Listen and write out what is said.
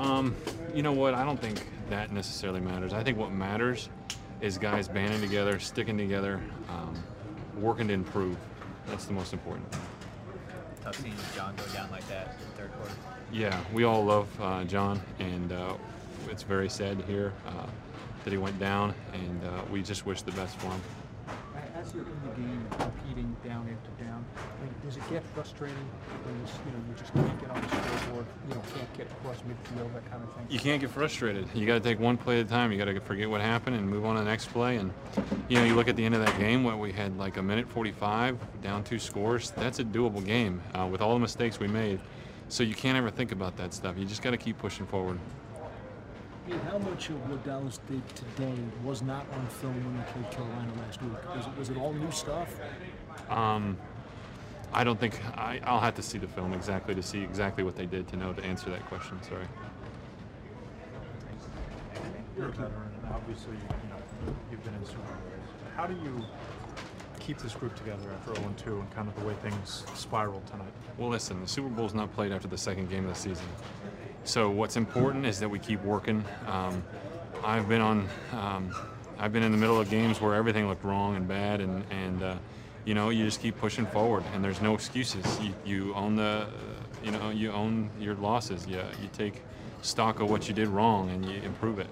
Um, you know what? I don't think that necessarily matters. I think what matters is guys banding together, sticking together, um, working to improve. That's the most important. Tough seeing John go down like that in the third quarter. Yeah, we all love uh, John, and uh, it's very sad to hear uh, that he went down, and uh, we just wish the best for him. As you're in the game, competing down after down, I mean, does it get frustrating when you, you know you just can't get on the scoreboard, you know, can't get across midfield, that kind of thing? You can't get frustrated. You got to take one play at a time. You got to forget what happened and move on to the next play. And you know, you look at the end of that game where we had like a minute 45, down two scores. That's a doable game uh, with all the mistakes we made. So you can't ever think about that stuff. You just got to keep pushing forward. Hey, how much of what Dallas did today was not on film when they played Carolina last week? Was it, was it all new stuff? Um, I don't think I, I'll have to see the film exactly to see exactly what they did to know to answer that question. Sorry. You're a veteran, and obviously, you know, you've been in Super Bowls. How do you keep this group together after 0 2 and kind of the way things spiraled tonight? Well, listen, the Super Bowl's not played after the second game of the season. So what's important is that we keep working. Um, I've been on, um, I've been in the middle of games where everything looked wrong and bad, and and uh, you know you just keep pushing forward, and there's no excuses. You, you own the, you know, you own your losses. You you take stock of what you did wrong and you improve it.